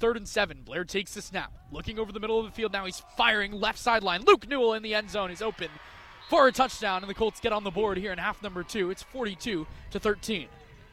Third and seven. Blair takes the snap. Looking over the middle of the field now. He's firing left sideline. Luke Newell in the end zone is open for a touchdown, and the Colts get on the board here in half number two. It's 42 to 13.